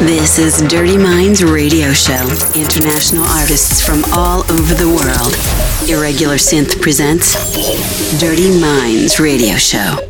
This is Dirty Minds Radio Show. International artists from all over the world. Irregular Synth presents Dirty Minds Radio Show.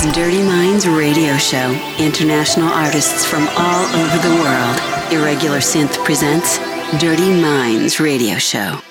Is Dirty Minds Radio Show. International artists from all over the world. Irregular Synth presents Dirty Minds Radio Show.